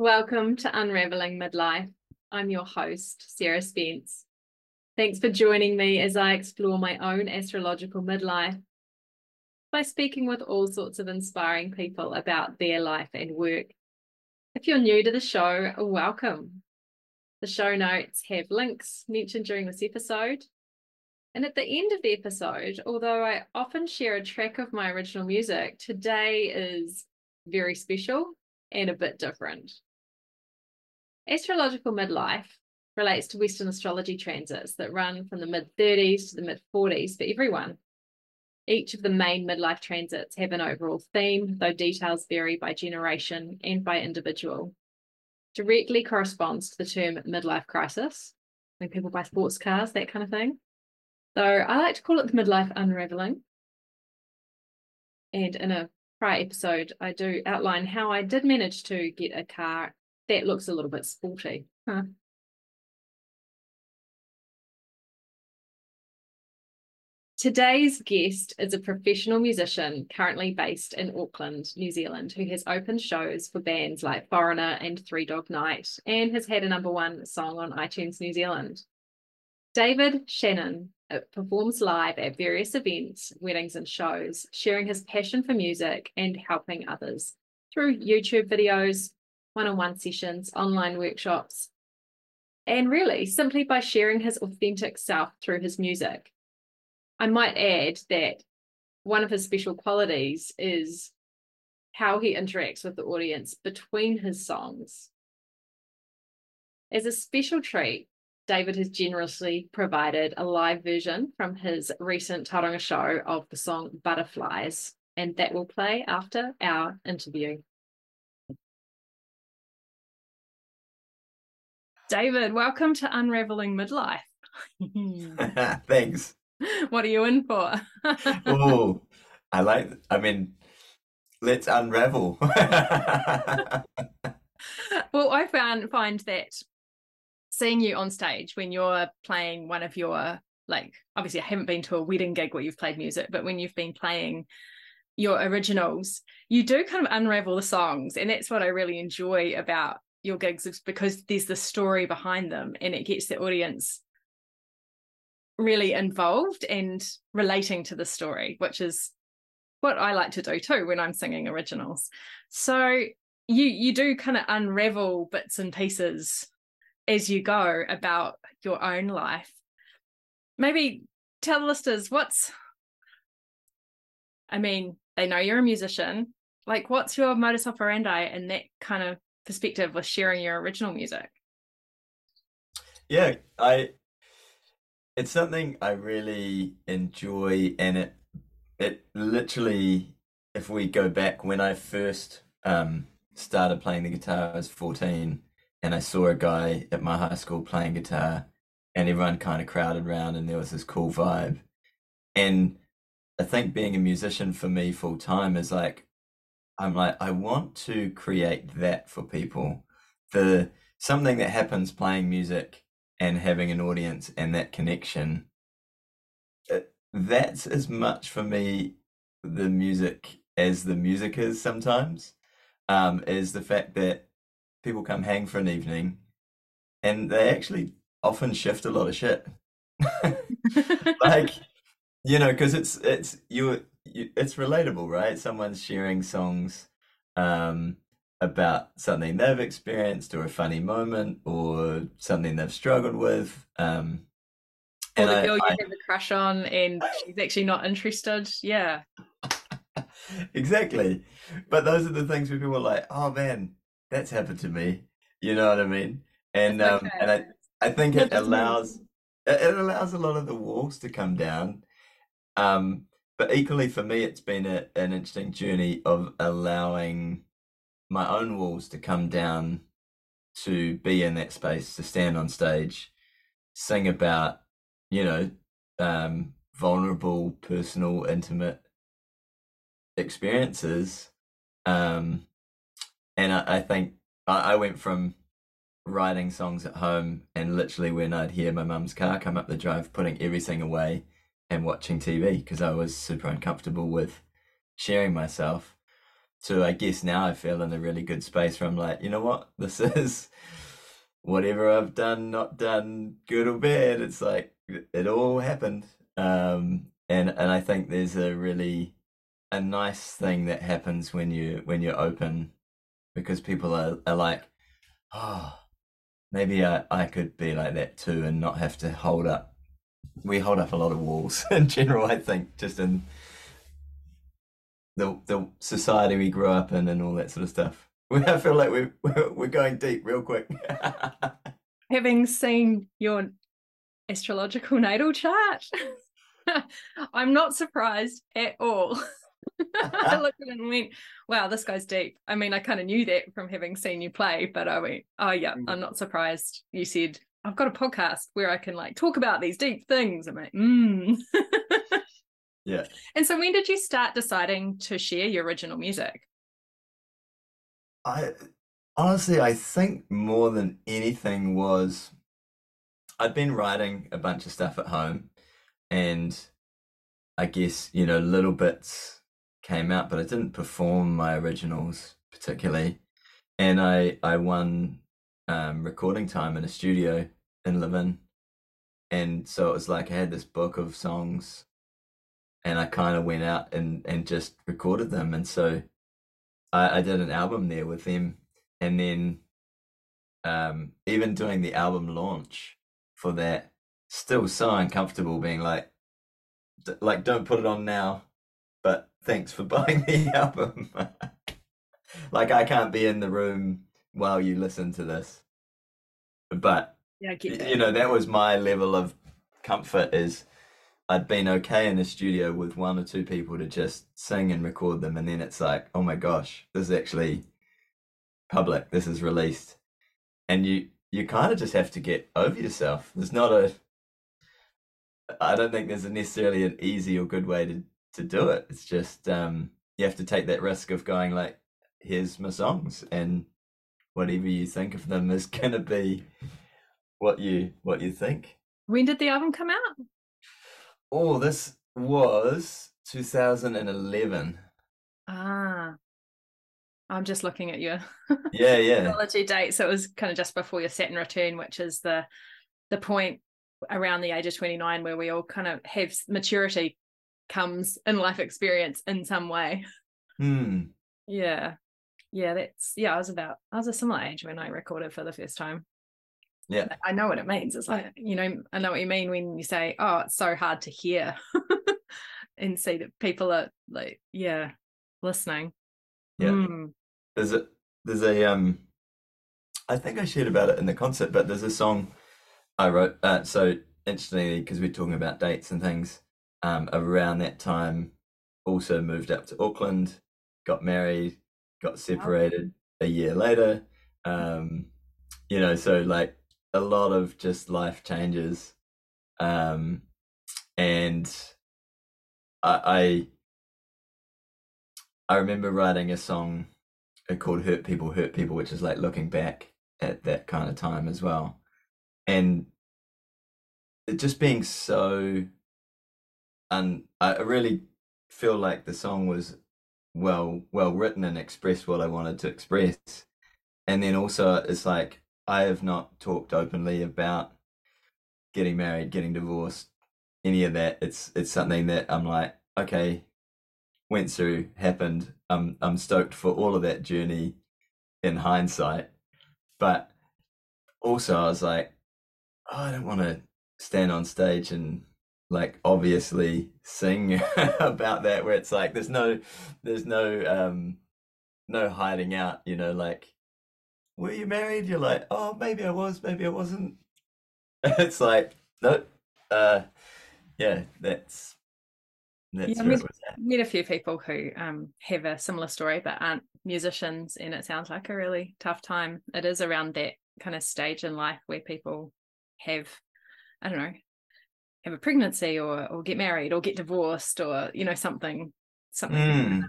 Welcome to Unraveling Midlife. I'm your host, Sarah Spence. Thanks for joining me as I explore my own astrological midlife by speaking with all sorts of inspiring people about their life and work. If you're new to the show, welcome. The show notes have links mentioned during this episode. And at the end of the episode, although I often share a track of my original music, today is very special and a bit different. Astrological midlife relates to Western astrology transits that run from the mid 30s to the mid 40s for everyone. Each of the main midlife transits have an overall theme, though details vary by generation and by individual. Directly corresponds to the term midlife crisis, when people buy sports cars, that kind of thing. Though I like to call it the midlife unraveling. And in a prior episode, I do outline how I did manage to get a car that looks a little bit sporty. Huh. Today's guest is a professional musician currently based in Auckland, New Zealand, who has opened shows for bands like Foreigner and Three Dog Night and has had a number one song on iTunes New Zealand. David Shanhun uh, performs live at various events, weddings, and shows, sharing his passion for music and helping others through YouTube videos, one on one sessions, online workshops, and really simply by sharing his authentic self through his music. I might add that one of his special qualities is how he interacts with the audience between his songs. As a special treat, David has generously provided a live version from his recent Tauranga show of the song Butterflies, and that will play after our interview. David, welcome to Unraveling Midlife. Thanks. What are you in for? oh, I like, I mean, let's unravel. well, I found find that seeing you on stage when you're playing one of your like obviously I haven't been to a wedding gig where you've played music, but when you've been playing your originals, you do kind of unravel the songs. And that's what I really enjoy about your gigs is because there's the story behind them and it gets the audience really involved and relating to the story, which is what I like to do too when I'm singing originals. So you you do kind of unravel bits and pieces as you go about your own life. Maybe tell the listeners what's I mean, they know you're a musician. Like what's your modus operandi in that kind of perspective with sharing your original music? Yeah, I it's something I really enjoy and it it literally if we go back when I first um started playing the guitar I was 14 and I saw a guy at my high school playing guitar and everyone kind of crowded around and there was this cool vibe and I think being a musician for me full time is like I'm like, I want to create that for people. The something that happens playing music and having an audience and that connection. Uh, that's as much for me the music as the music is sometimes. Um, is the fact that people come hang for an evening and they actually often shift a lot of shit. like, you know, because it's it's you it's relatable, right? Someone's sharing songs um, about something they've experienced or a funny moment or something they've struggled with. Um, or the girl I, you have a crush on and she's actually not interested. Yeah. exactly. But those are the things where people are like, oh man, that's happened to me. You know what I mean? And um, and I, I think it allows it allows a lot of the walls to come down. Um, but equally for me, it's been a, an interesting journey of allowing my own walls to come down to be in that space, to stand on stage, sing about, you know, um, vulnerable, personal, intimate experiences. Um, and I, I think I, I went from writing songs at home and literally when I'd hear my mum's car come up the drive, putting everything away and watching TV because I was super uncomfortable with sharing myself so I guess now I feel in a really good space where I'm like, you know what, this is whatever I've done, not done, good or bad. It's like it all happened, um, and and I think there's a really a nice thing that happens when you when you're open because people are, are like, oh, maybe I, I could be like that too and not have to hold up. We hold up a lot of walls in general, I think, just in the the society we grew up in and all that sort of stuff. I feel like we're we're going deep real quick. Having seen your astrological natal chart, I'm not surprised at all. I looked at it and went, wow, this guy's deep. I mean, I kind of knew that from having seen you play, but I went, oh, yeah, mm. I'm not surprised. You said, I've got a podcast where I can like talk about these deep things. I'm like, mm. yeah. And so when did you start deciding to share your original music? I honestly, I think more than anything was I'd been writing a bunch of stuff at home and I guess, you know, little bits came out, but I didn't perform my originals particularly. And I I won um, recording time in a studio in Levin, and so it was like I had this book of songs, and I kind of went out and and just recorded them, and so I, I did an album there with them, and then um, even doing the album launch for that, still so uncomfortable being like, like don't put it on now, but thanks for buying the album. like I can't be in the room while you listen to this. But yeah, you know, that was my level of comfort is I'd been okay in the studio with one or two people to just sing and record them and then it's like, oh my gosh, this is actually public, this is released. And you you kind of just have to get over yourself. There's not a I don't think there's a necessarily an easy or good way to to do it. It's just um, you have to take that risk of going like, here's my songs, and whatever you think of them is gonna be what you what you think. When did the album come out? Oh, this was 2011. Ah, I'm just looking at your yeah yeah technology date. So it was kind of just before your Saturn return, which is the the point around the age of 29 where we all kind of have maturity comes in life experience in some way. Hmm. Yeah. Yeah, that's yeah, I was about I was a similar age when I recorded for the first time. Yeah. I know what it means. It's like, you know, I know what you mean when you say, Oh, it's so hard to hear and see that people are like, yeah, listening. Yeah. Mm. There's a there's a um I think I shared about it in the concert, but there's a song I wrote uh, so interestingly because we're talking about dates and things um, around that time also moved up to Auckland, got married, got separated a year later. Um, you know, so like a lot of just life changes. Um, and I, I I remember writing a song uh, called "Hurt People, Hurt People," which is like looking back at that kind of time as well, and it just being so and I really feel like the song was well well written and expressed what I wanted to express. And then also it's like I have not talked openly about getting married, getting divorced, any of that. It's it's something that I'm like, okay, went through, happened. I'm I'm stoked for all of that journey in hindsight. But also I was like, oh, I don't want to stand on stage and like obviously sing about that where it's like there's no there's no um no hiding out you know like were you married? You're like oh maybe i was maybe i wasn't. It's like no uh yeah that's that's yeah, I met, met a few people who um have a similar story but aren't musicians and it sounds like a really tough time. It is around that kind of stage in life where people have I don't know, have a pregnancy or or get married or get divorced or you know something something mm.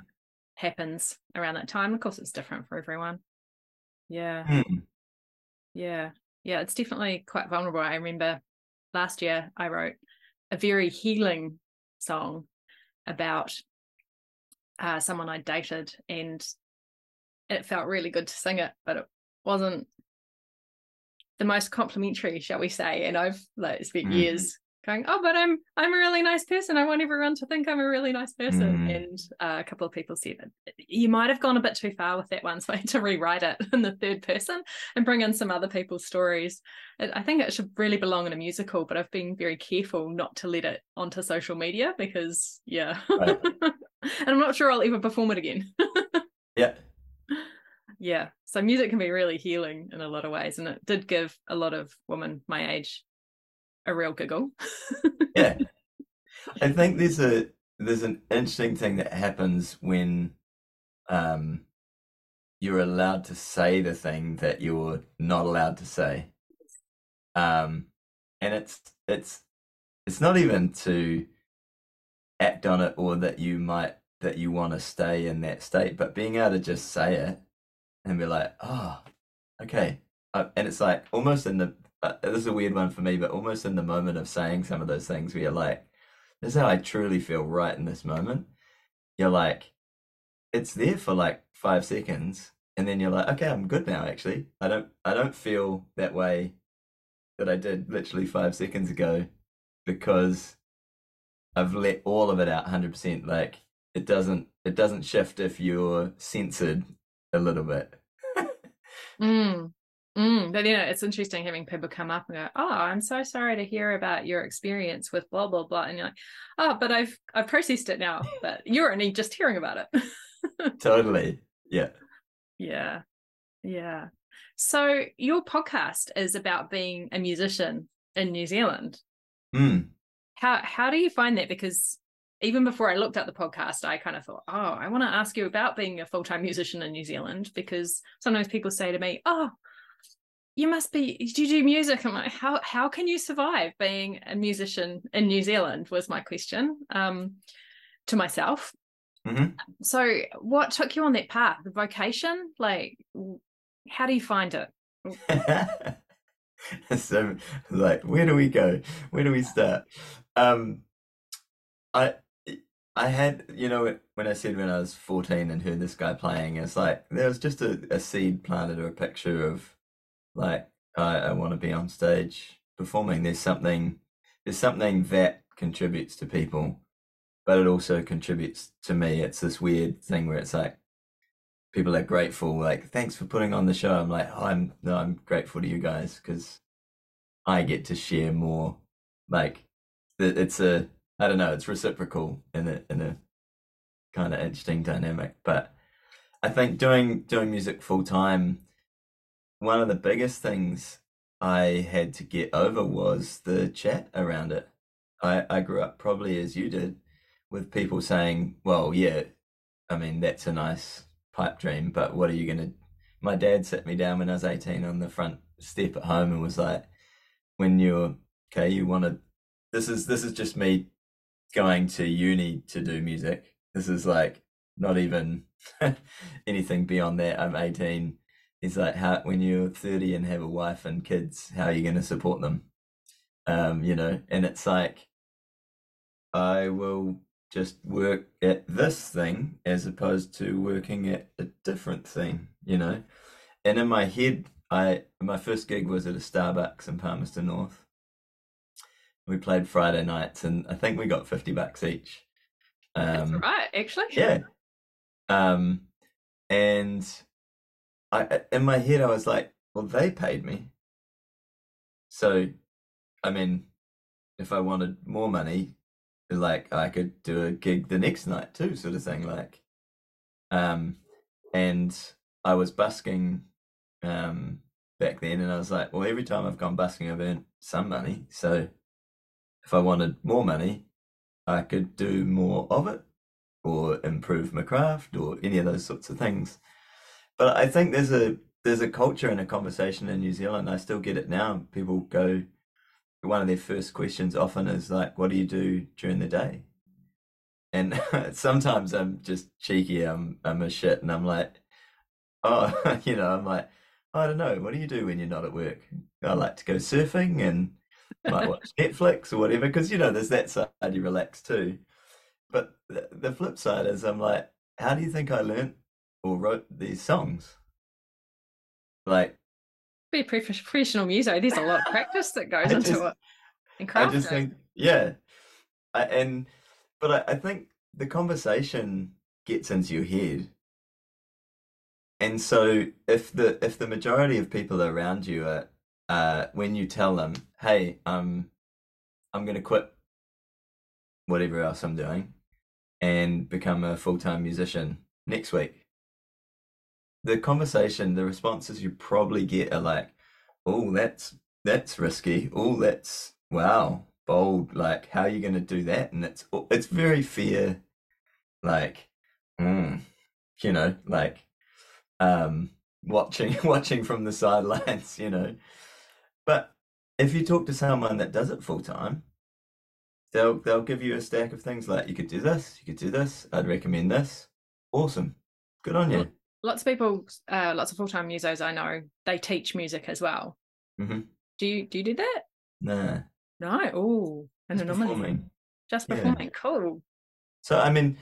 happens around that time of course it's different for everyone yeah mm. yeah yeah it's definitely quite vulnerable i remember last year i wrote a very healing song about uh, someone i dated and it felt really good to sing it, but it wasn't the most complimentary, shall we say. And I've like spent mm. years going, oh, but I'm I'm a really nice person. I want everyone to think I'm a really nice person. Mm. And uh, a couple of people said you might have gone a bit too far with that one, so I had to rewrite it in the third person and bring in some other people's stories. I think it should really belong in a musical, but I've been very careful not to let it onto social media because, yeah, right. and I'm not sure I'll ever perform it again. yeah. Yeah. So music can be really healing in a lot of ways. And it did give a lot of women my age a real giggle. yeah. I think there's a there's an interesting thing that happens when um you're allowed to say the thing that you're not allowed to say. Um and it's it's it's not even to act on it or that you might that you want to stay in that state, but being able to just say it and be like, oh, okay. Uh, and it's like almost in the this is a weird one for me, but almost in the moment of saying some of those things where you're like, this is how I truly feel right in this moment. You're like, it's there for like five seconds, and then you're like, okay, I'm good now. Actually, I don't, I don't feel that way that I did literally five seconds ago because I've let all of it out 100%. Like it doesn't, it doesn't shift if you're censored a little bit. mm. Mm, but you know, it's interesting having people come up and go, "Oh, I'm so sorry to hear about your experience with blah blah blah," and you're like, "Oh, but I've I've processed it now, but you're only just hearing about it." totally, yeah, yeah, yeah. So your podcast is about being a musician in New Zealand. Mm. How how do you find that? Because even before I looked at the podcast, I kind of thought, oh, I want to ask you about being a full time musician in New Zealand because sometimes people say to me, oh you must be do you do music. I'm like how how can you survive being a musician in new zealand was my question um, to myself. Mm-hmm. so what took you on that path? The vocation? Like how do you find it? So like where do we go? Where do we start? Um i i had you know when i said when i was 14 and heard this guy playing it's like there was just a, a seed planted or a picture of like I, I want to be on stage performing. There's something there's something that contributes to people, but it also contributes to me. It's this weird thing where it's like people are grateful, like thanks for putting on the show. I'm like, oh, I'm no, I'm grateful to you guys because I get to share more. Like it's a I don't know, it's reciprocal in a in a kind of interesting dynamic. But I think doing doing music full time one of the biggest things I had to get over was the chat around it. I, I grew up probably as you did with people saying, well, yeah, I mean, that's a nice pipe dream, but what are you going to. My dad sat me down when I was 18 on the front step at home and was like, when you're okay, you want to. This is this is just me going to uni to do music. This is like not even anything beyond that. I'm 18 is like how when you're 30 and have a wife and kids how are you going to support them? Um you know and it's like i will just work at this thing as opposed to working at a different thing you know? And in my head i my first gig was at a starbucks in palmerston north. We played friday nights and i think we got 50 bucks each. Um That's right actually. yeah. Um and I in my head I was like, well, they paid me. So, I mean, if I wanted more money, like I could do a gig the next night too, sort of thing. Like, um, and I was busking, um, back then, and I was like, well, every time I've gone busking, I've earned some money. So, if I wanted more money, I could do more of it, or improve my craft, or any of those sorts of things. But I think there's a there's a culture and a conversation in New Zealand. I still get it now. People go, one of their first questions often is like, "What do you do during the day?" And sometimes I'm just cheeky. I'm I'm a shit, and I'm like, "Oh, you know," I'm like, "I don't know. What do you do when you're not at work?" I like to go surfing and might watch Netflix or whatever, because you know there's that side you relax too. But the, the flip side is, I'm like, "How do you think I learned or wrote these songs. Like, be a professional muso. There's a lot of practice that goes into just, it. And I just think, yeah, I, and but I, I think the conversation gets into your head, and so if the if the majority of people around you are, uh, when you tell them, hey, um, I'm going to quit whatever else I'm doing and become a full time musician next week. The conversation, the responses you probably get are like, "Oh, that's that's risky. Oh, that's wow, bold. Like, how are you going to do that?" And it's it's very fair, like, mm, you know, like, um, watching watching from the sidelines, you know. But if you talk to someone that does it full time, they'll they'll give you a stack of things like you could do this, you could do this. I'd recommend this. Awesome, good on you. Lots of people, uh, lots of full time musos I know, they teach music as well. Mm-hmm. Do you do you do that? Nah. No. Oh, and Just performing. Just performing. Yeah. Cool. So I mean,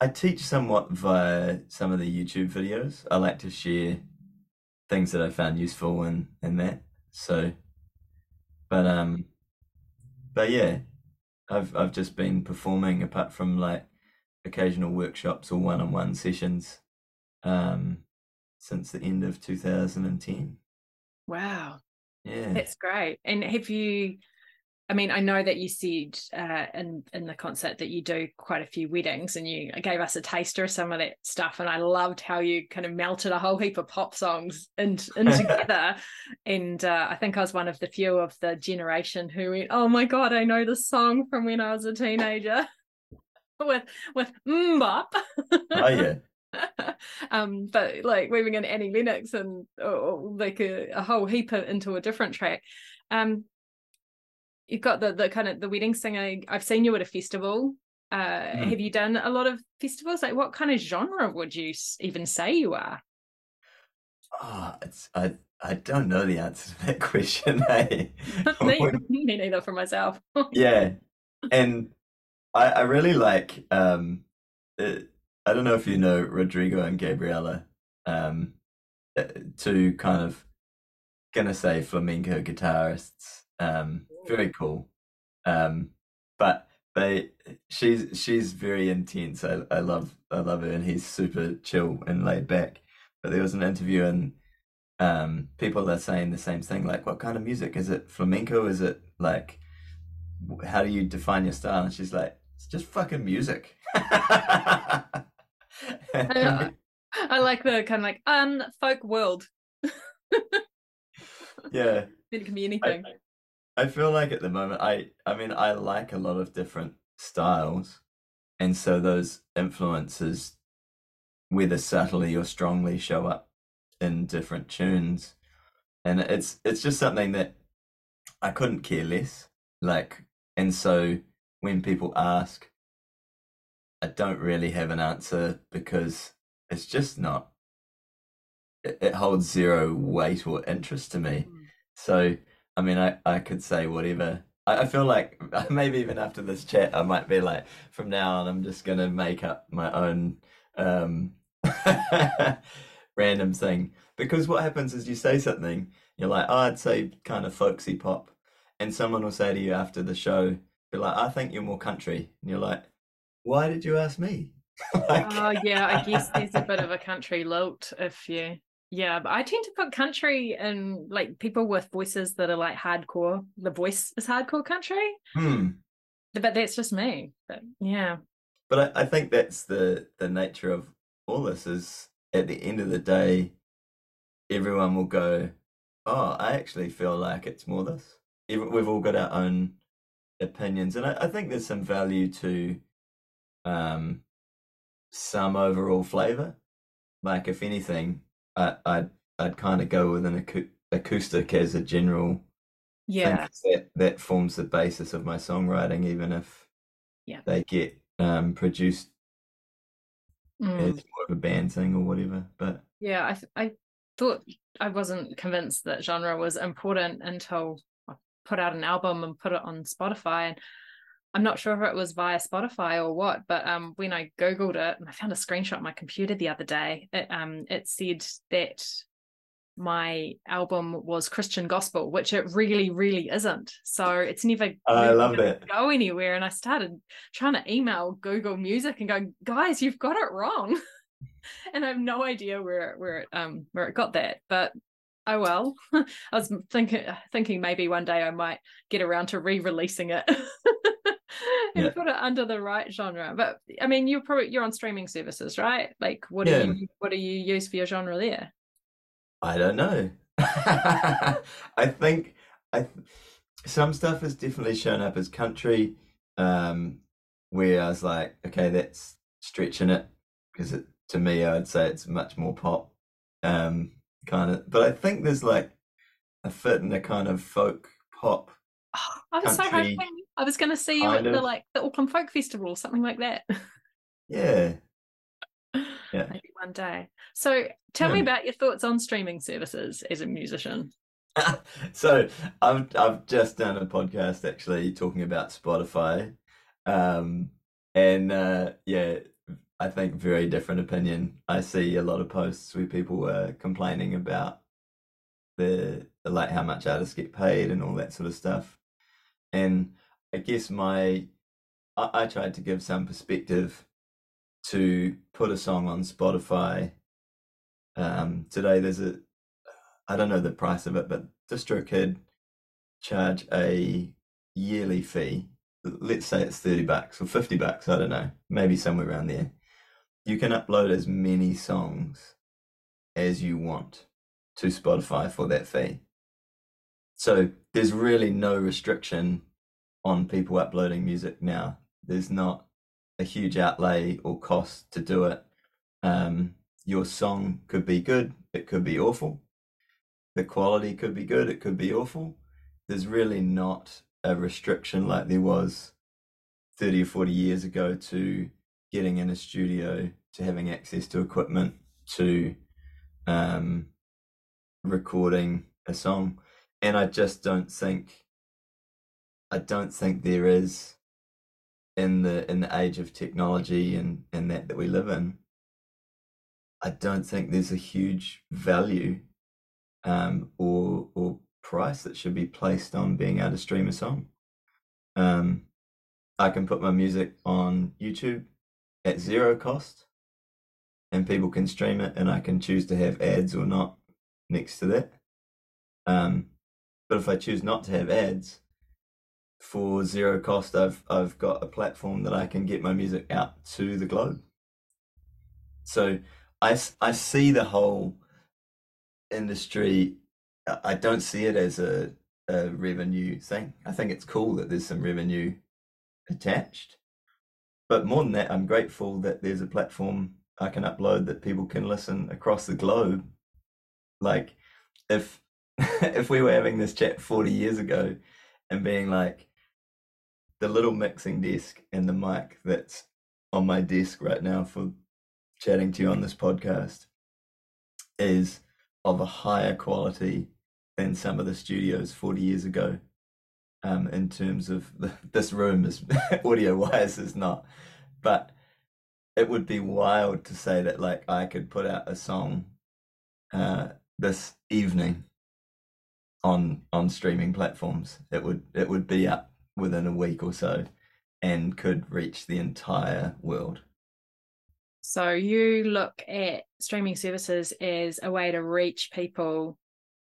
I teach somewhat via some of the YouTube videos. I like to share things that I found useful in in that. So, but um, but yeah, I've I've just been performing apart from like occasional workshops or one-on-one sessions um, since the end of 2010. Wow. Yeah. That's great. And have you I mean, I know that you said uh, in in the concert that you do quite a few weddings, and you gave us a taster of some of that stuff, and I loved how you kind of melted a whole heap of pop songs in, in together. and uh, I think I was one of the few of the generation who went, "Oh my god, I know this song from when I was a teenager," with with MMMBop. oh yeah. um, but like weaving in Annie Lennox and oh, like a, a whole heap of, into a different track. Um, you've got the the kind of the wedding singer. I've seen you at a festival. Uh, mm. Have you done a lot of festivals? Like, what kind of genre would you even say you are? Oh, it's I I don't know the answer to that question. Hey, me, me neither for myself. yeah, and I I really like um, it, I don't know if you know Rodrigo and Gabriela, um, uh, two kind of gonna say flamenco guitarists um, very cool. Um, but they, she's she's very intense. I I love I love her, and he's super chill and laid back. But there was an interview, and um, people are saying the same thing. Like, what kind of music is it? Flamenco? Is it like? How do you define your style? And she's like, it's just fucking music. I, I like the kind of like un folk world. yeah, it can be anything. I, I feel like at the moment, I I mean, I like a lot of different styles, and so those influences, whether subtly or strongly, show up in different tunes, and it's it's just something that I couldn't care less. Like, and so when people ask, I don't really have an answer because it's just not. It, it holds zero weight or interest to me. Mm. So I mean, I, I could say whatever. I, I feel like maybe even after this chat, I might be like, from now on, I'm just gonna make up my own um, random thing. Because what happens is you say something, you're like, oh, I'd say kind of folksy pop, and someone will say to you after the show, be like, I think you're more country, and you're like, why did you ask me? like... Oh yeah, I guess there's a bit of a country lilt if you yeah, but I tend to put country and like people with voices that are like hardcore. The voice is hardcore country. Hmm. But that's just me. But yeah. But I, I think that's the the nature of all this is at the end of the day, everyone will go, Oh, I actually feel like it's more this. We've all got our own opinions. And I, I think there's some value to um some overall flavor. Like if anything, I, I'd I'd kind of go with an acoustic as a general. Yeah, that that forms the basis of my songwriting, even if yeah they get um, produced mm. as more of a band thing or whatever. But yeah, I I thought I wasn't convinced that genre was important until I put out an album and put it on Spotify and I'm not sure if it was via Spotify or what, but um, when I googled it, and I found a screenshot on my computer the other day, it um, it said that my album was Christian gospel, which it really, really isn't. So it's never I love it. go anywhere. And I started trying to email Google Music and go, guys, you've got it wrong. and I have no idea where where it um where it got that. But oh well. I was thinking thinking maybe one day I might get around to re-releasing it. and Yeah. put it under the right genre. But I mean you're probably you're on streaming services, right? Like what Yeah. do you what do you use for your genre there? I don't know. I think I some stuff has definitely shown up as country, um, where I was like, okay, that's stretching it because it to me, I'd say it's much more pop, um, kind of. But I think there's like a fit in a kind of folk pop. I was so Country, hoping I was going to see you at the of. like the Auckland Folk Festival or something like that. Yeah, yeah. Maybe one day. So tell me about your thoughts on streaming services as a musician. So I've I've just done a podcast actually talking about Spotify, um, and uh, yeah, I think very different opinion. I see a lot of posts where people were complaining about the, the like how much artists get paid and all that sort of stuff, and I guess my I, I tried to give some perspective to put a song on Spotify. Um, today there's a I don't know the price of it, but DistroKid charge a yearly fee. Let's say it's 30 bucks or 50 bucks, I don't know, maybe somewhere around there. You can upload as many songs as you want to Spotify for that fee. So there's really no restriction on people uploading music now. There's not a huge outlay or cost to do it. Um, your song could be good, it could be awful the quality could be good, it could be awful. There's really not a restriction like there was 30 or 40 years ago to getting in a studio, to having access to equipment, to um, recording a song. And I just don't think, I don't think there is in the in the age of technology and and that that we live in. I don't think there's a huge value um, or or price that should be placed on being able to stream a song. Um, I can put my music on YouTube at zero cost, and people can stream it, and I can choose to have ads or not next to that. Um, but if I choose not to have ads for zero cost, I've I've got a platform that I can get my music out to the globe. So I, I see the whole industry. I don't see it as a, a revenue thing. I think it's cool that there's some revenue attached. But more than that, I'm grateful that there's a platform I can upload that people can listen across the globe. Like if if we were having this chat 40 years ago and being like the little mixing desk and the mic that's on my desk right now for chatting to you on this podcast is of a higher quality than some of the studios 40 years ago. Um, in terms of the, this room is audio wise is not. But it would be wild to say that like i could put out a song uh, this evening on on streaming platforms. It would it would be up within a week or so and could reach the entire world So you look at streaming services as a way to reach people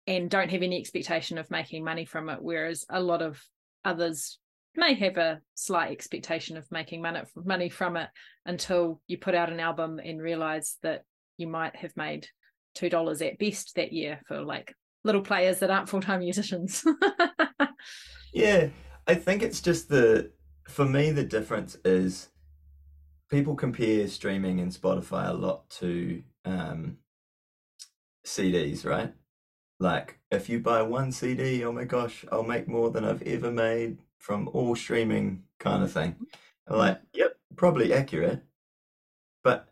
and don't have any expectation of making money from it, whereas a lot of others may have a slight expectation of making money money from it until you put out an album and realize that you might have made two dollars at best that year for like little players that aren't full time musicians. Yeah, I think it's just the for me the difference is people compare streaming and Spotify a lot to um, CDs, right? Like if you buy one CD, oh my gosh, I'll make more than I've ever made from all streaming kind of thing. I'm like, yep, probably accurate, but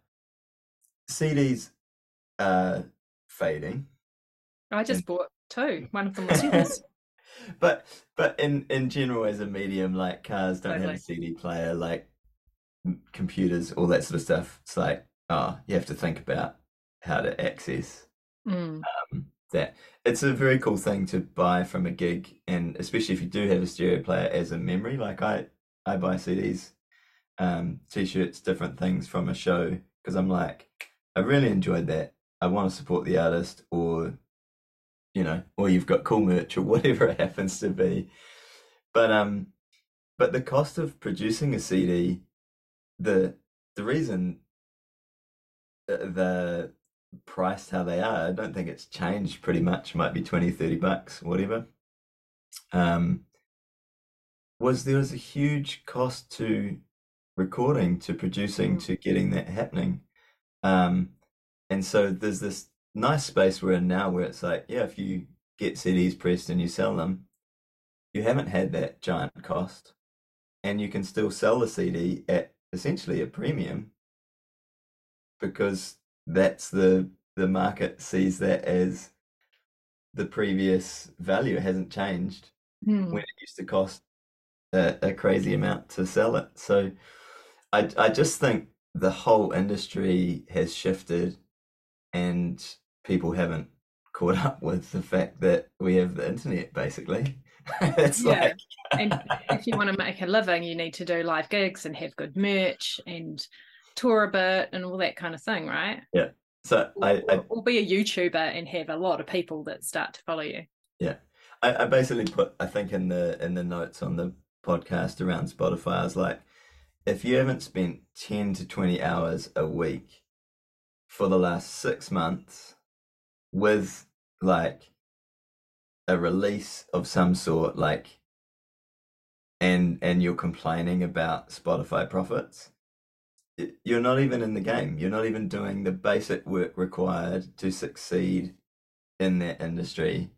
CDs are fading. I just bought two. One of them was yours. But but in in general, as a medium, like cars don't have a CD player, like computers, all that sort of stuff. It's like, oh, you have to think about how to access Mm. um, that. It's a very cool thing to buy from a gig, and especially if you do have a stereo player as a memory. Like I, I buy CDs, um, t-shirts, different things from a show because I'm like, I really enjoyed that. I want to support the artist, or you know, or you've got cool merch or whatever it happens to be. But um, but the cost of producing a CD, the the reason uh, the priced how they are, I don't think it's changed pretty much. Might be 20, 30 bucks, whatever. Um, was there was a huge cost to recording, to producing, Mm. to getting that happening. Um, and so there's this nice space we're in now where it's like, yeah, if you get CDs pressed and you sell them, you haven't had that giant cost, and you can still sell the CD at essentially a premium because that's the the market sees that as the previous value it hasn't changed Mm. when it used to cost a, a crazy amount to sell it. So I I just think the whole industry has shifted and people haven't caught up with the fact that we have the internet basically. It's Yeah. like and if you want to make a living, you need to do live gigs and have good merch and tour a bit and all that kind of thing, right? Yeah so I, I or, or be a YouTuber and have a lot of people that start to follow you. I, I basically put I think in the in the notes on the podcast around Spotify, I was like, if you haven't spent ten to twenty hours a week for the last six months with like a release of some sort, like and and you're complaining about Spotify profits, you're not even in the game. You're not even doing the basic work required to succeed in that industry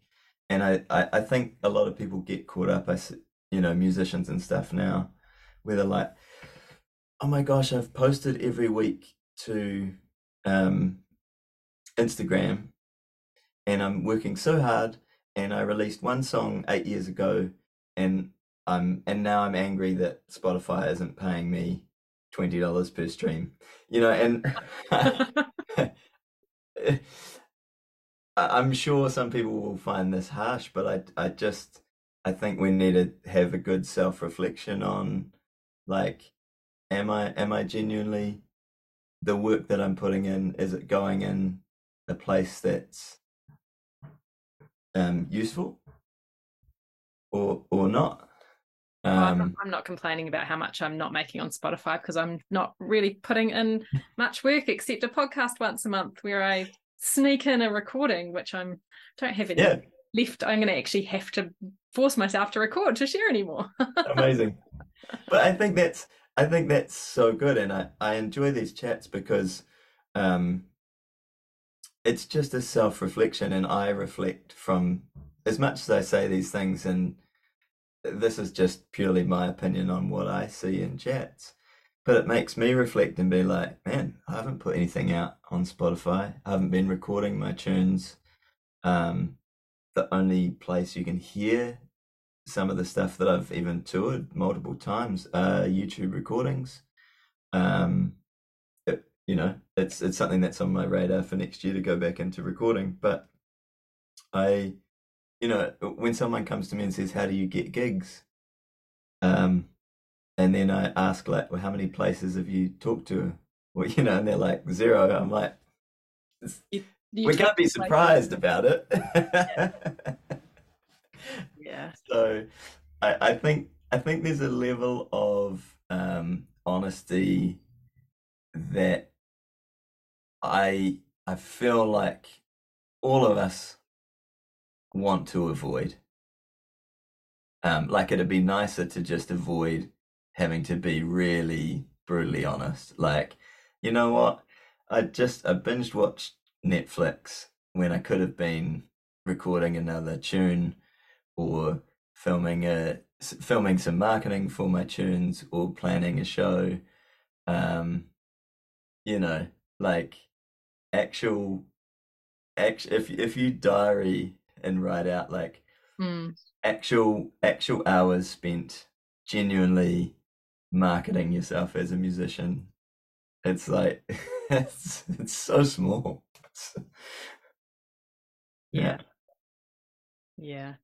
and I, I, I think a lot of people get caught up, I, you know, musicians and stuff now, where they're like, oh my gosh, I've posted every week to um, Instagram and I'm working so hard and I released one song eight years ago and I'm and now I'm angry that Spotify isn't paying me twenty dollars per stream. You know, and I'm sure some people will find this harsh, but I I just I think we need to have a good self-reflection on like am I am I genuinely the work that I'm putting in is it going in a place that's um useful or or not? Well, I'm, not, Um I'm not complaining about how much I'm not making on Spotify because I'm not really putting in much work except a podcast once a month where I sneak in a recording, which I'm don't have any yeah, left. I'm going to actually have to force myself to record to share anymore. amazing. But I think that's I think that's so good, and I I enjoy these chats because um it's just a self-reflection, and I reflect from as much as I say these things, and this is just purely my opinion on what I see in chats. But it makes me reflect and be like, man, I haven't put anything out on Spotify. I haven't been recording my tunes. Um, the only place you can hear some of the stuff that I've even toured multiple times are YouTube recordings. Um, it, you know, it's it's something that's on my radar for next year to go back into recording. But I, you know, when someone comes to me and says, "How do you get gigs?" Um, and then I ask like, "Well, how many places have you talked to?" Well, you know, and they're like zero. I'm like, You we can't be like- surprised about it. Yeah. So I, I think I think there's a level of um, honesty that I I feel like all of us want to avoid. Um, like it'd be nicer to just avoid having to be really brutally honest. Like, you know what? I just I binged watched Netflix when I could have been recording another tune or filming a filming some marketing for my tunes or planning a show um you know like actual act if if you diary and write out like Mm. actual actual hours spent genuinely marketing yourself as a musician. It's like it's it's so small. yeah. Yeah.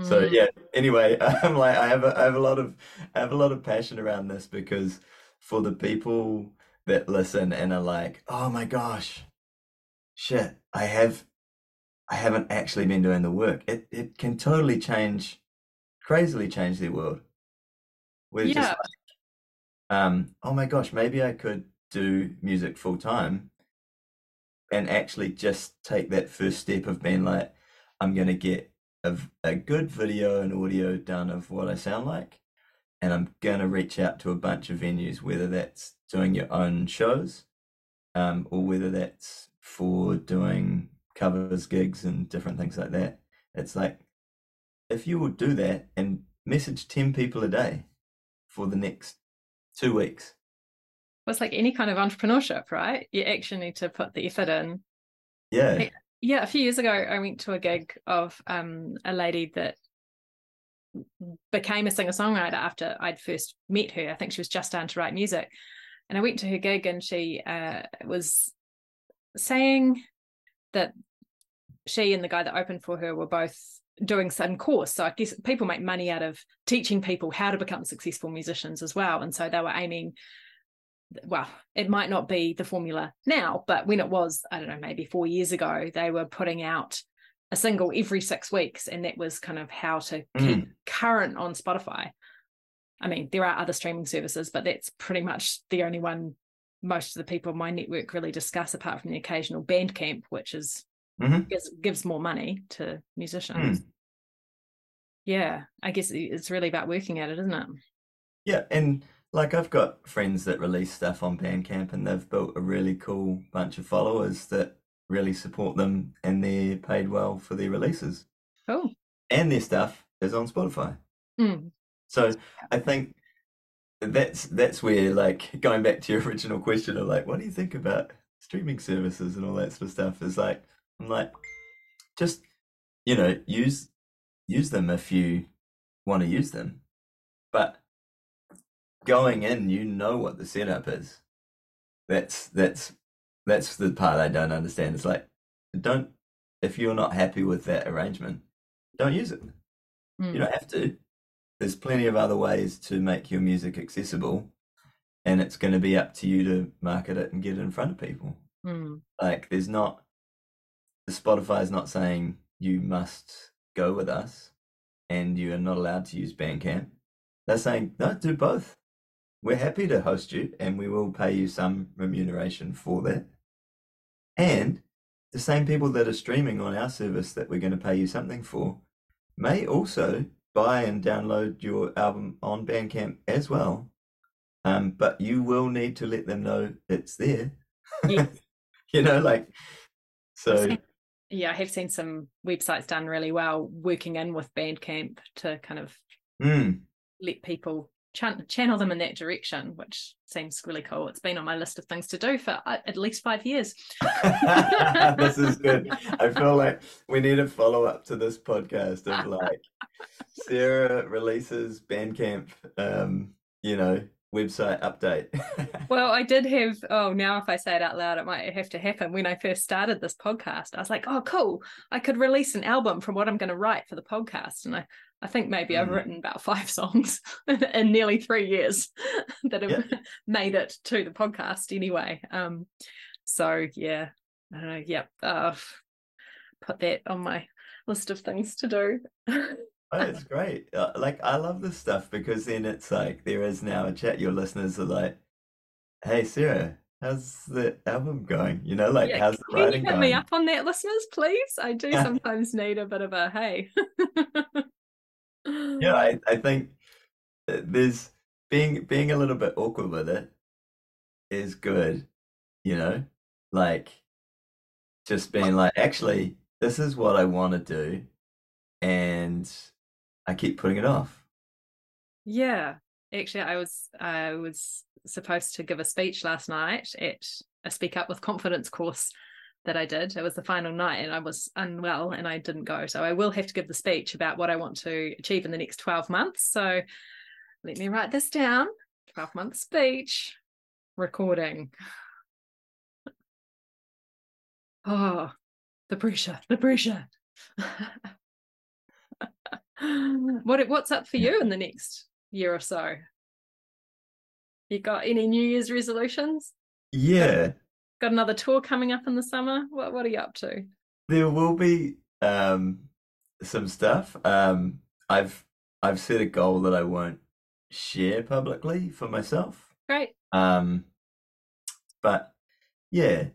So Mm. yeah. Anyway, I'm like I have a I have a lot of I have a lot of passion around this because for the people that listen and are like, oh my gosh, shit, I have I haven't actually been doing the work. It it can totally change, crazily change their world. We're just like, um, oh my gosh, maybe I could do music full time and actually just take that first step of being like, I'm gonna get a, a good video and audio done of what I sound like, and I'm gonna reach out to a bunch of venues, whether that's doing your own shows, um, or whether that's for doing covers, gigs, and different things like that. It's like if you would do that and message 10 people a day for the next two weeks. Well, it's like any kind of entrepreneurship, right? You actually need to put the effort in. Yeah. Yeah, a few years ago, I went to a gig of um, a lady that became a singer songwriter after I'd first met her. I think she was just starting to write music. And I went to her gig and she uh, was saying that she and the guy that opened for her were both doing some course. So I guess people make money out of teaching people how to become successful musicians as well. And so they were aiming well, it might not be the formula now, but when it was, I don't know, maybe four years ago, they were putting out a single every six weeks, and that was kind of how to keep current on Spotify. I mean, there are other streaming services, but that's pretty much the only one most of the people in my network really discuss, apart from the occasional Bandcamp, which is Mhm. gives, gives more money to musicians. Yeah, I guess it's really about working at it, isn't it? Yeah, and like I've got friends that release stuff on Bandcamp and they've built a really cool bunch of followers that really support them and they're paid well for their releases. Cool. And their stuff is on Spotify. Mm. So I think that's that's where like going back to your original question of like what do you think about streaming services and all that sort of stuff is like I'm like just you know use use them if you want to use them going in you know what the setup is that's that's that's the part I don't understand it's like don't if you're not happy with that arrangement don't use it Mm. you don't have to. There's plenty of other ways to make your music accessible, and it's going to be up to you to market it and get it in front of people. Mm. Like, there's not, the Spotify is not saying you must go with us and you are not allowed to use Bandcamp. They're saying, no, do both. We're happy to host you and we will pay you some remuneration for that. And the same people that are streaming on our service that we're going to pay you something for may also buy and download your album on Bandcamp as well. Um, but you will need to let them know it's there. Yes. you know, like so. yeah, I have seen some websites done really well working in with Bandcamp to kind of Mm, let people chan- channel them in that direction, which seems really cool. It's been on my list of things to do for uh, at least five years. this is good. I feel like we need a follow up to this podcast of like Sarah releases Bandcamp, um, you know, website update. Well, I did have, oh, now if I say it out loud, it might have to happen. When I first started this podcast, I was like, oh, cool. I could release an album from what I'm going to write for the podcast. And I, I think maybe I've Mm. written about five songs in nearly three years that have Yep. made it to the podcast anyway. Um, so yeah, I don't know. Yep. Uh, put that on my list of things to do. Oh, it's great. Uh, Like, I love this stuff because then it's like there is now a chat. Your listeners are like, "Hey, Sarah, how's the album going? You know, like, Yeah, how's the Can you writing hit me up on that, listeners, please? I do sometimes need a bit of a hey. Yeah, I, I think there's being being a little bit awkward with it is good, you know, like just being like, actually, this is what I want to do, and I keep putting it off. Yeah, actually, I was I was supposed to give a speech last night at a Speak Up with Confidence course that I did. It was the final night and I was unwell and I didn't go. So I will have to give the speech about what I want to achieve in the next 12 months. So let me write this down 12 month speech recording. Oh, the pressure, the pressure. what what's up for you in the next year or so? You got any New Year's resolutions? Yeah. Got another tour coming up in the summer? What what are you up to? There will be um some stuff. Um I've I've set a goal that I won't share publicly for myself. Great. Um but yeah.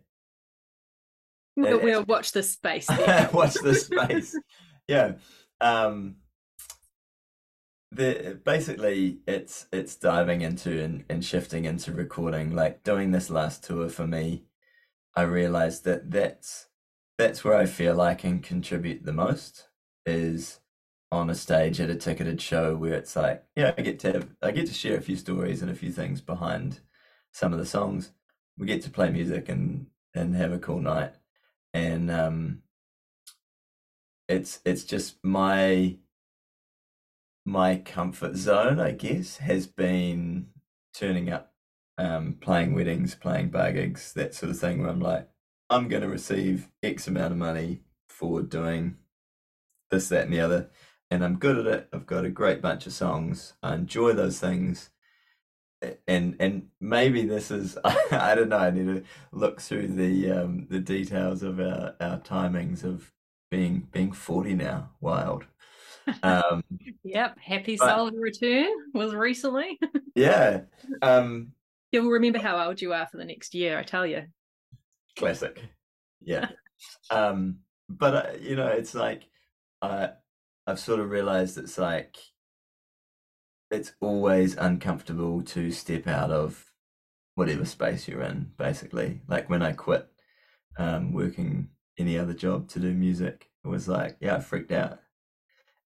We'll, we'll watch the space. watch the space. Yeah. Um the basically it's it's diving into and, and shifting into recording like doing this last tour for me i realized that that's that's where i feel i can contribute the most is on a stage at a ticketed show where it's like yeah i get to have, i get to share a few stories and a few things behind some of the songs. We get to play music and and have a cool night. And um it's it's just my my comfort zone, I guess, has been turning up, um, playing weddings, playing bar gigs, that sort of thing, where I'm like, I'm going to receive X amount of money for doing this, that, and the other. And I'm good at it. I've got a great bunch of songs. I enjoy those things. And and maybe this is I don't know. I need to look through the um, the details of our, our timings of being being forty now. Wild. Um, yep, Happy Solar Return was recently. yeah. Um, You'll remember how old you are for the next year, I tell you. Classic. Yeah. um, but uh, you know, it's like uh, I've sort of realized it's like it's always uncomfortable to step out of whatever space you're in. Basically, like when I quit um, working any other job to do music, it was like, yeah, I freaked out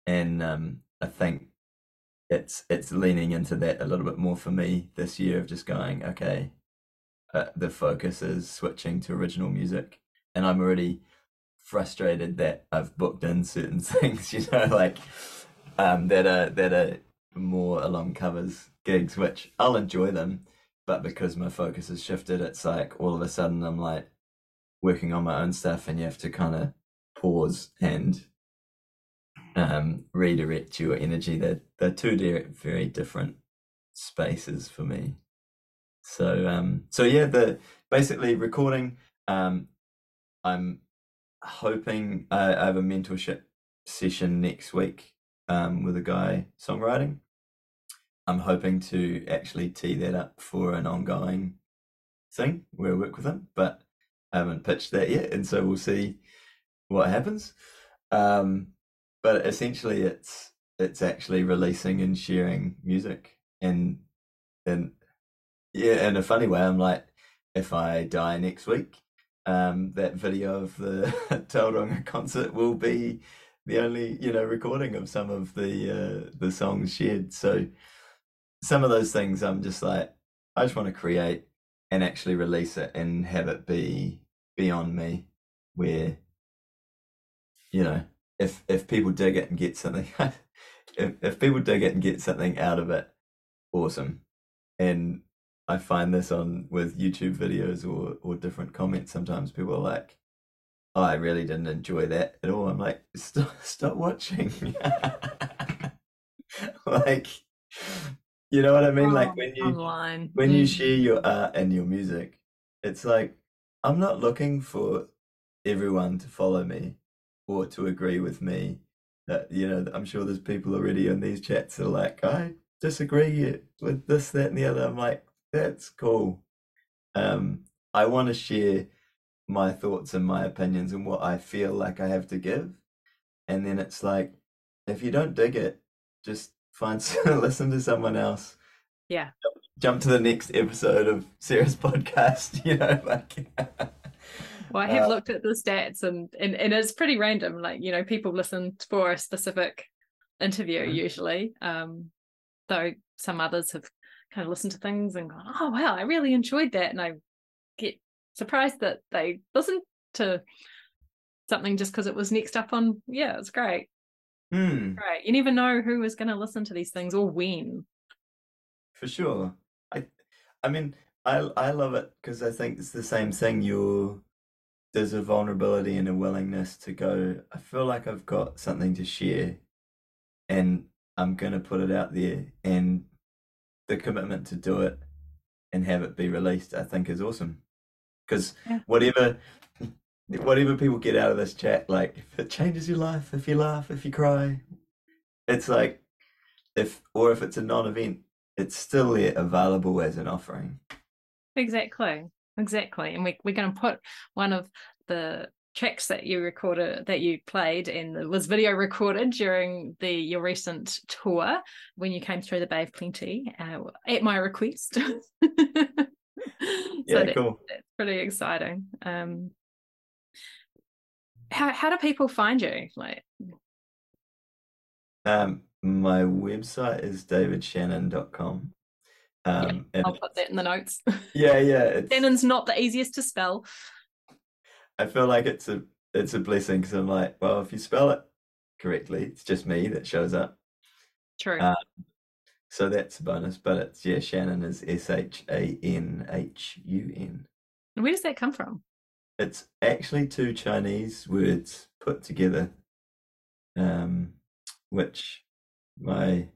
and um, I think it's it's leaning into that a little bit more for me this year of just going okay uh, the focus is switching to original music. And i'm already frustrated that i've booked in certain things you know like um, that are that are more along covers gigs which i'll enjoy them but because my focus has shifted it's like all of a sudden i'm like working on my own stuff and you have to kind of pause and um, redirect your energy. They're they're two very different spaces for me. So um, so yeah, the basically recording. Um, I'm hoping I, I have a mentorship session next week um, with a guy songwriting. I'm hoping to actually tee that up for an ongoing thing where I work with him, but I haven't pitched that yet, and so we'll see what happens. Um, but essentially it's it's actually releasing and sharing music and and yeah in a funny way i'm like if i die next week um that video of the Tauranga concert will be the only you know recording of some of the uh the songs shared. So some of those things i'm just like i just want to create and actually release it and have it be beyond me where you know if if people dig it and get something if if people dig it and get something out of it awesome. And i find this on with youtube videos or or different comments sometimes people are like oh i really didn't enjoy that at all. I'm like stop stop watching. Like you know what i mean? Oh, like when you online. when you mm. share your art and your music it's like i'm not looking for everyone to follow me or to agree with me. That you know, I'm sure there's people already in these chats that are like, I disagree with this, that, and the other. I'm like, that's cool. Um, I want to share my thoughts and my opinions and what I feel like I have to give. And then it's like, if you don't dig it, just find listen to someone else. Yeah. Jump, jump to the next episode of Sarah's podcast. You know, like well, I have uh, looked at the stats and, and and it's pretty random. Like, you know, people listen for a specific interview mm-hmm. usually. Um, though some others have kind of listened to things and gone, oh wow, I really enjoyed that. And I get surprised that they listen to something just because it was next up on. Yeah, it's great. Hmm, Great. You never know who is going to listen to these things or when. for sure. I I mean, I I love it because I think it's the same thing. You're there's a vulnerability and a willingness to go, I feel like I've got something to share and I'm gonna put it out there and the commitment to do it and have it be released, I think is awesome. Because Yeah. whatever whatever people get out of this chat, like if it changes your life, if you laugh, if you cry, it's like if or if it's a non-event, it's still there available as an offering. Exactly. Exactly. And we, we're going to put one of the tracks that you recorded that you played and was video recorded during the your recent tour when you came through the Bay of Plenty uh, at my request. so Yeah, that- cool. that's pretty exciting. Um, how how do people find you? Like, Um, my website is davidshanhun.com. Um, and I'll put that in the notes. yeah, yeah, Shanhun's not the easiest to spell. I feel like it's a it's a blessing because I'm like, well, if you spell it correctly, it's just me that shows up. True. Uh, So that's a bonus, but it's yeah, Shannon is S H A N H U N. And Where does that come from? It's actually two Chinese words put together, um, which my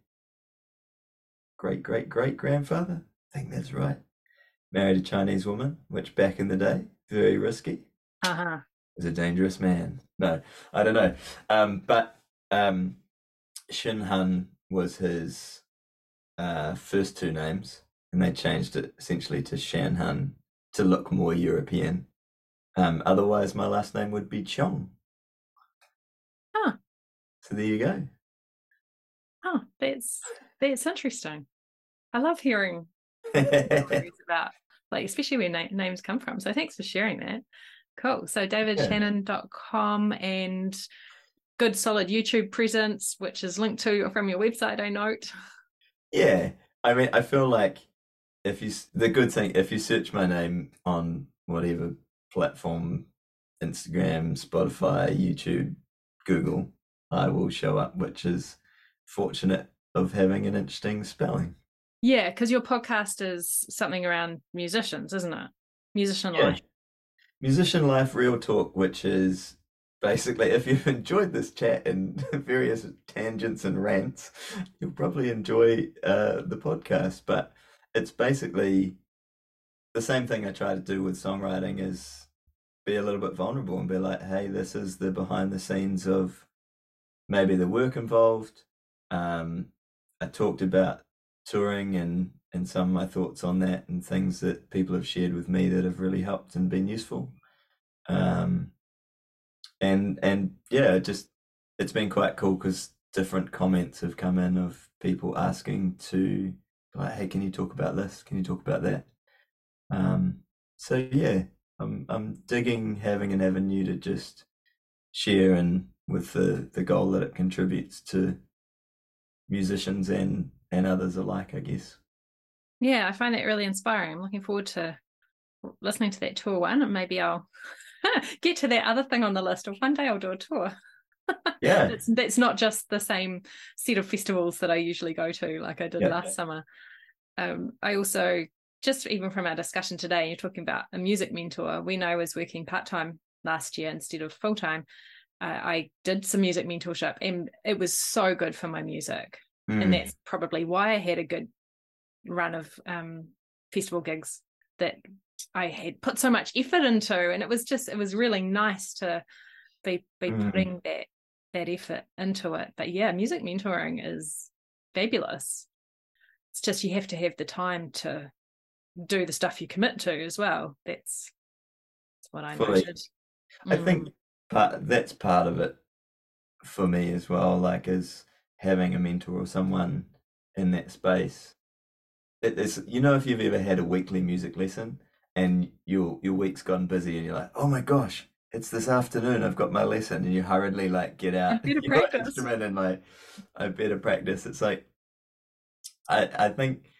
great great great grandfather, I think that's right, married a Chinese woman, which back in the day, very risky, Uh huh. was a dangerous man. No, I don't know. Um, but um, Shin was his uh, first two names, and they changed it essentially to Shan Han to look more European. Um, otherwise, my last name would be Chong. Huh. So there you go. Oh, that's that's interesting. I love hearing stories about like especially where na- names come from. So thanks for sharing that. Cool. So davidshanhun.com and good solid YouTube presence, which is linked to from your website, I note. Yeah, I mean, I feel like if you the good thing if you search my name on whatever platform, Instagram, Spotify, YouTube, Google, I will show up, which is fortunate of having an interesting spelling. Yeah, because your podcast is something around musicians, isn't it? Musician Yeah. life. Musician Life Real Talk, which is basically if you've enjoyed this chat and various tangents and rants, you'll probably enjoy uh, the podcast. But it's basically the same thing I try to do with songwriting is be a little bit vulnerable and be like, hey, this is the behind the scenes of maybe the work involved. Um, I talked about touring and and some of my thoughts on that and things that people have shared with me that have really helped and been useful. Um, and and yeah, just it's been quite cool because different comments have come in of people asking to like, hey, can you talk about this? Can you talk about that? Um, so yeah, I'm I'm digging having an avenue to just share and with the the goal that it contributes to musicians and and others alike, I guess. Yeah, I find that really inspiring. I'm looking forward to listening to that tour one, and maybe I'll get to that other thing on the list. Or one day I'll do a tour. Yeah, It's that's not just the same set of festivals that I usually go to, like I did Yeah. last summer. Um, I also just even from our discussion today, you're talking about a music mentor. When I was working part time last year instead of full time, uh, I did some music mentorship, and it was so good for my music Mm. and that's probably why I had a good run of um, festival gigs that I had put so much effort into, and it was just it was really nice to be be Mm. putting that that effort into it. But yeah, music mentoring is fabulous. It's just you have to have the time to do the stuff you commit to as well. That's that's what I Fully. noted. I Mm. think part that's part of it for me as well, like is having a mentor or someone in that space. It is you know if you've ever had a weekly music lesson and your your week's gone busy and you're like, oh my gosh, it's this afternoon, I've got my lesson, and you hurriedly like get out better your practice. instrument and like I better practice. It's like I I think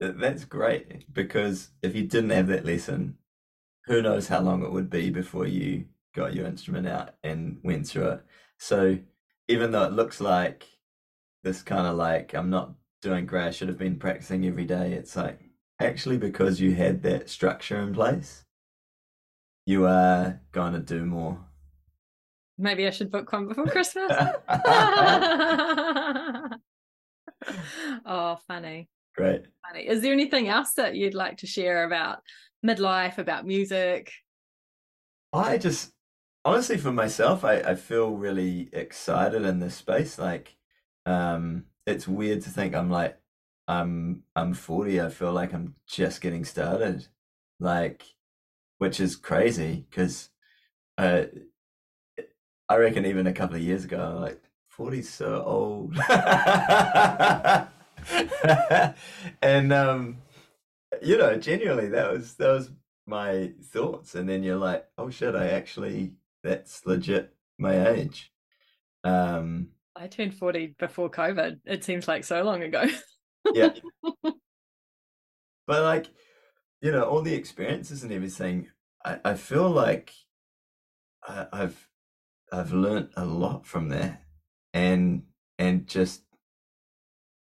that that's great because if you didn't have that lesson, who knows how long it would be before you got your instrument out and went through it. So even though it looks like this kind of like I'm not doing great, I should have been practicing every day. It's like actually because you had that structure in place, you are going to do more. Maybe I should book one before Christmas. oh, funny. Great. Funny. Is there anything else that you'd like to share about midlife, about music? I just honestly for myself, I, I feel really excited in this space. Like, um, it's weird to think I'm like I'm I'm 40. I feel like I'm just getting started. Like, which is crazy because uh, I reckon even a couple of years ago, I'm like 40's so old. and um, you know, genuinely, that was that was my thoughts. And then you're like, oh shit, I actually that's legit my age. Um, I turned 40 before COVID. It seems like so long ago. yeah. But like, you know, all the experiences and everything, I, I feel like I, I've I've learned a lot from that. And and just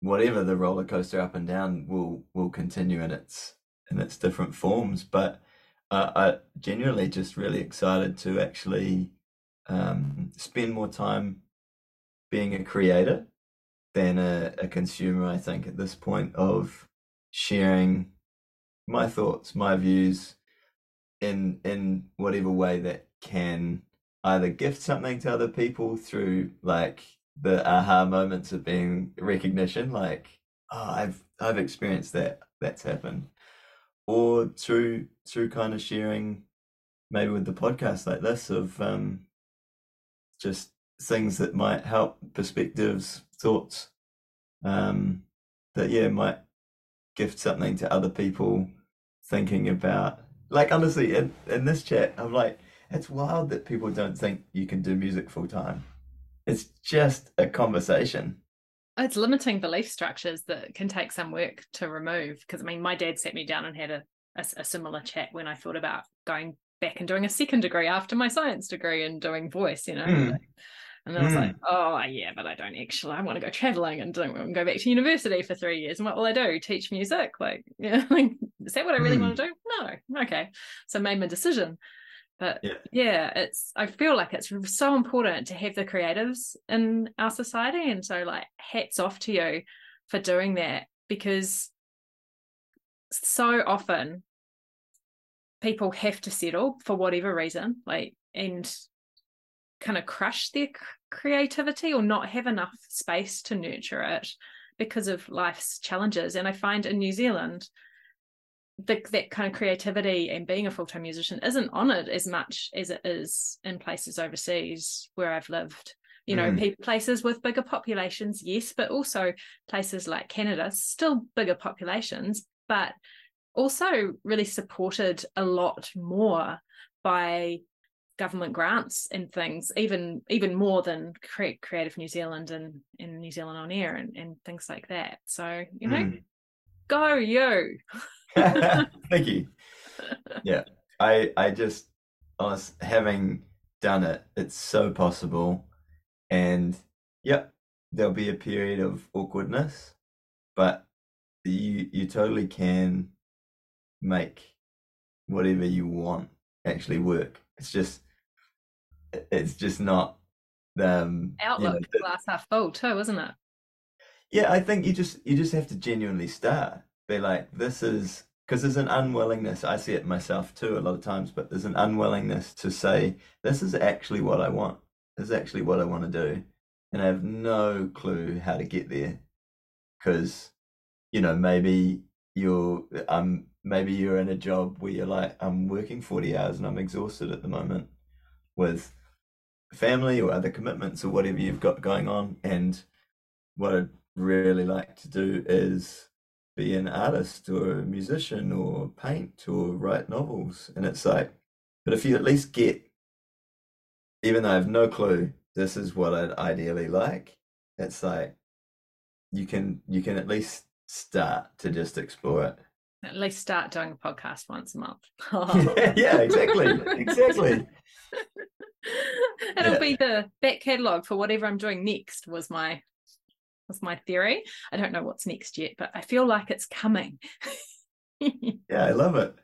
whatever the roller coaster up and down will will continue in its in its different forms. But uh, I genuinely just really excited to actually um, spend more time being a creator than a, a consumer. I think at this point of sharing my thoughts, my views in in whatever way that can either gift something to other people through like the aha moments of being recognition, like oh, I've I've experienced that. That's happened, or through through kind of sharing, maybe with the podcast like this of um, just things that might help perspectives, thoughts, um, that yeah might gift something to other people thinking about. Like honestly, in in this chat, I'm like, it's wild that people don't think you can do music full time. It's just a conversation. It's limiting belief structures that can take some work to remove. Because I mean, my dad sat me down and had a, a, a similar chat when I thought about going back and doing a second degree after my science degree and doing voice, you know. Mm. And I was mm. like, oh yeah, but I don't actually. I want to go traveling and don't want to go back to university for three years. And what will I do? Teach music? Like, yeah, like is that what I really mm. want to do? No, okay. So I made my decision. But yeah. yeah, it's I feel like it's so important to have the creatives in our society. And so like hats off to you for doing that because so often people have to settle for whatever reason, like and kind of crush their creativity or not have enough space to nurture it because of life's challenges. And I find in New Zealand, the, that kind of creativity and being a full-time musician isn't honored as much as it is in places overseas where I've lived. You know, mm. places with bigger populations, yes, but also places like Canada, still bigger populations, but also really supported a lot more by government grants and things, even even more than Creative New Zealand and, and New Zealand on Air and, and things like that. So, you know, mm. go you. Thank you. Yeah. I I just honest having done it, it's so possible. And yep, there'll be a period of awkwardness, but you you totally can make whatever you want actually work. It's just it's just not um outlook you know, glass half full too, isn't it? Yeah, I think you just you just have to genuinely start. Be like, this is because there's an unwillingness. I see it myself too a lot of times, but there's an unwillingness to say, this is actually what I want. This is actually what I want to do, and I have no clue how to get there. Because, you know, maybe you're um maybe you're in a job where you're like, I'm working forty hours and I'm exhausted at the moment with family or other commitments or whatever you've got going on. And what I'd really like to do is be an artist or a musician or paint or write novels. And it's like, but if you at least get, even though I have no clue, this is what I'd ideally like, it's like you can you can at least start to just explore it. At least start doing a podcast once a month. Oh. yeah, yeah, exactly. exactly. It'll yeah. be the back catalogue for whatever I'm doing next was my was my theory. I don't know what's next yet, but I feel like it's coming. yeah, I love it.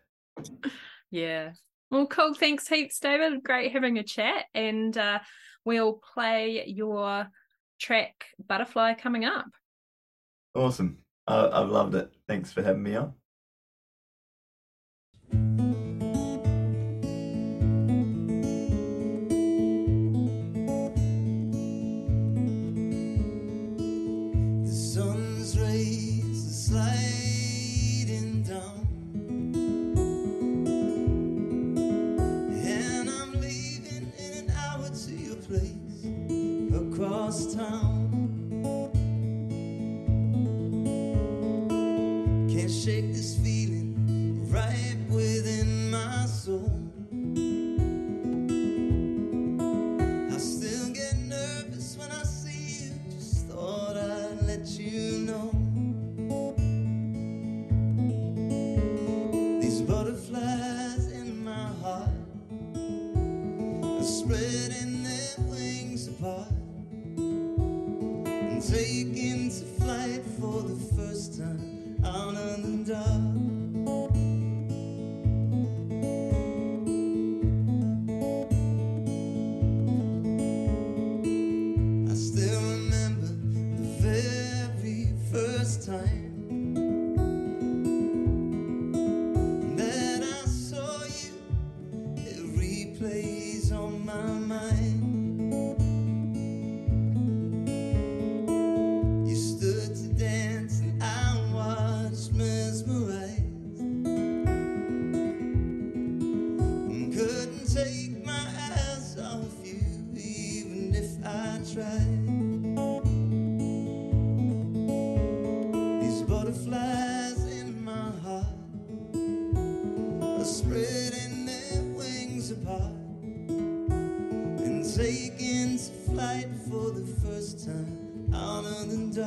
Yeah. Well, cool. Thanks heaps, David. Great having a chat. And uh, we'll play your track Butterfly coming up. Awesome. I've loved it. Thanks for having me on. 着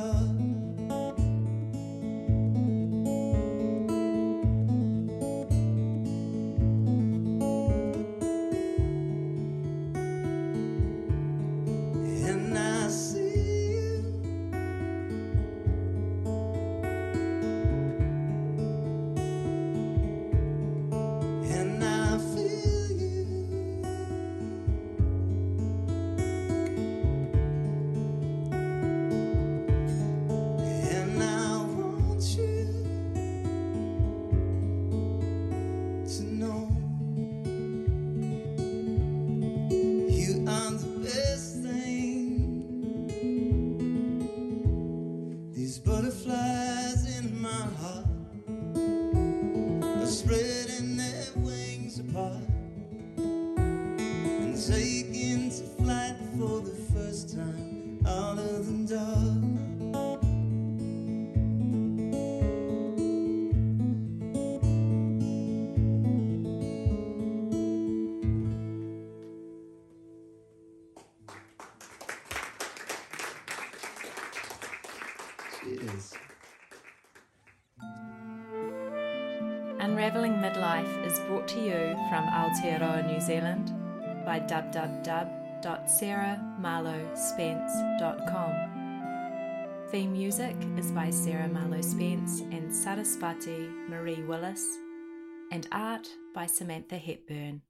Travelling Midlife is brought to you from Aotearoa, New Zealand by www.sarahmarlowespence.com. Theme music is by Sarah Marlowe Spence and Sarasvati Marie Willis, and art by Samantha Hepburn.